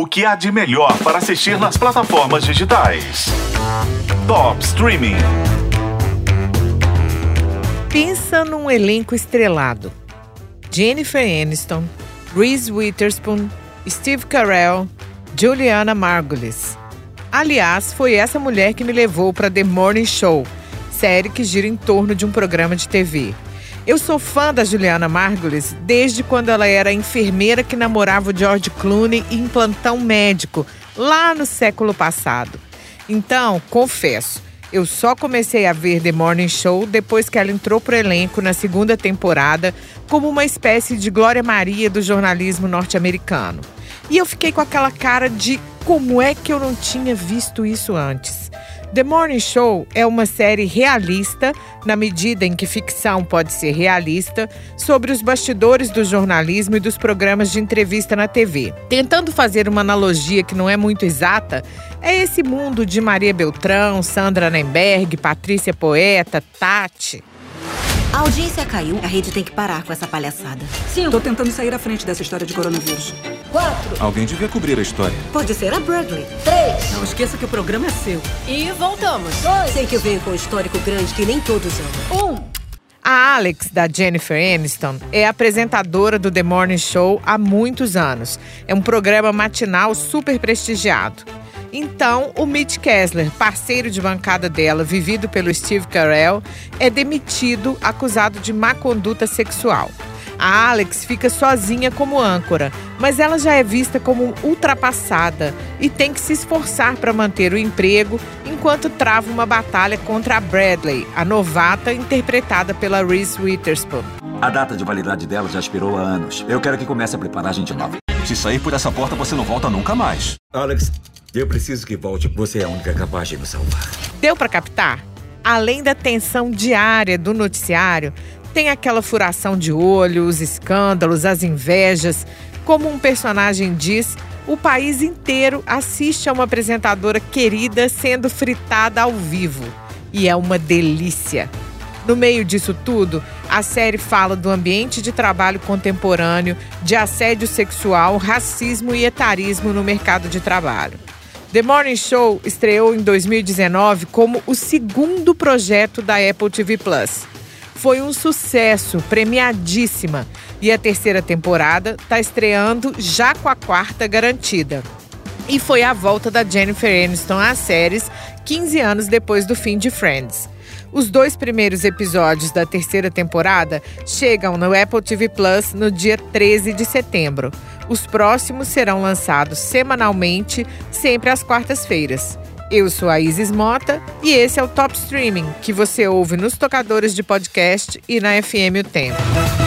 O que há de melhor para assistir nas plataformas digitais? Top Streaming. Pensa num elenco estrelado. Jennifer Aniston, Reese Witherspoon, Steve Carell, Juliana Margulies. Aliás, foi essa mulher que me levou para The Morning Show, série que gira em torno de um programa de TV. Eu sou fã da Juliana Margulis desde quando ela era enfermeira que namorava o George Clooney em plantão médico, lá no século passado. Então, confesso, eu só comecei a ver The Morning Show depois que ela entrou pro elenco na segunda temporada como uma espécie de Glória Maria do jornalismo norte-americano. E eu fiquei com aquela cara de como é que eu não tinha visto isso antes. The Morning Show é uma série realista, na medida em que ficção pode ser realista, sobre os bastidores do jornalismo e dos programas de entrevista na TV. Tentando fazer uma analogia que não é muito exata, é esse mundo de Maria Beltrão, Sandra Nemberg, Patrícia Poeta, Tati. A audiência caiu, a rede tem que parar com essa palhaçada. Cinco. Tô tentando sair à frente dessa história de coronavírus. Quatro. Alguém devia cobrir a história. Pode ser a Bradley. Três. Não esqueça que o programa é seu. E voltamos. Dois. Sei que eu venho com um histórico grande que nem todos amam. Um. A Alex, da Jennifer Aniston, é apresentadora do The Morning Show há muitos anos. É um programa matinal super prestigiado. Então, o Mitch Kessler, parceiro de bancada dela, vivido pelo Steve Carell, é demitido acusado de má conduta sexual. A Alex fica sozinha como âncora, mas ela já é vista como ultrapassada e tem que se esforçar para manter o emprego enquanto trava uma batalha contra a Bradley, a novata interpretada pela Reese Witherspoon. A data de validade dela já expirou há anos. Eu quero que comece a preparar a gente nova. Se sair por essa porta, você não volta nunca mais. Alex, eu preciso que volte. Você é a única capaz de me salvar. Deu para captar? Além da tensão diária do noticiário, tem aquela furação de olho, os escândalos, as invejas. Como um personagem diz, o país inteiro assiste a uma apresentadora querida sendo fritada ao vivo. E é uma delícia. No meio disso tudo, a série fala do ambiente de trabalho contemporâneo, de assédio sexual, racismo e etarismo no mercado de trabalho. The Morning Show estreou em 2019 como o segundo projeto da Apple TV Plus. Foi um sucesso, premiadíssima, e a terceira temporada está estreando já com a quarta garantida. E foi a volta da Jennifer Aniston às séries 15 anos depois do fim de Friends. Os dois primeiros episódios da terceira temporada chegam no Apple TV Plus no dia 13 de setembro. Os próximos serão lançados semanalmente, sempre às quartas-feiras. Eu sou a Isis Mota e esse é o Top Streaming, que você ouve nos tocadores de podcast e na FM O Tempo.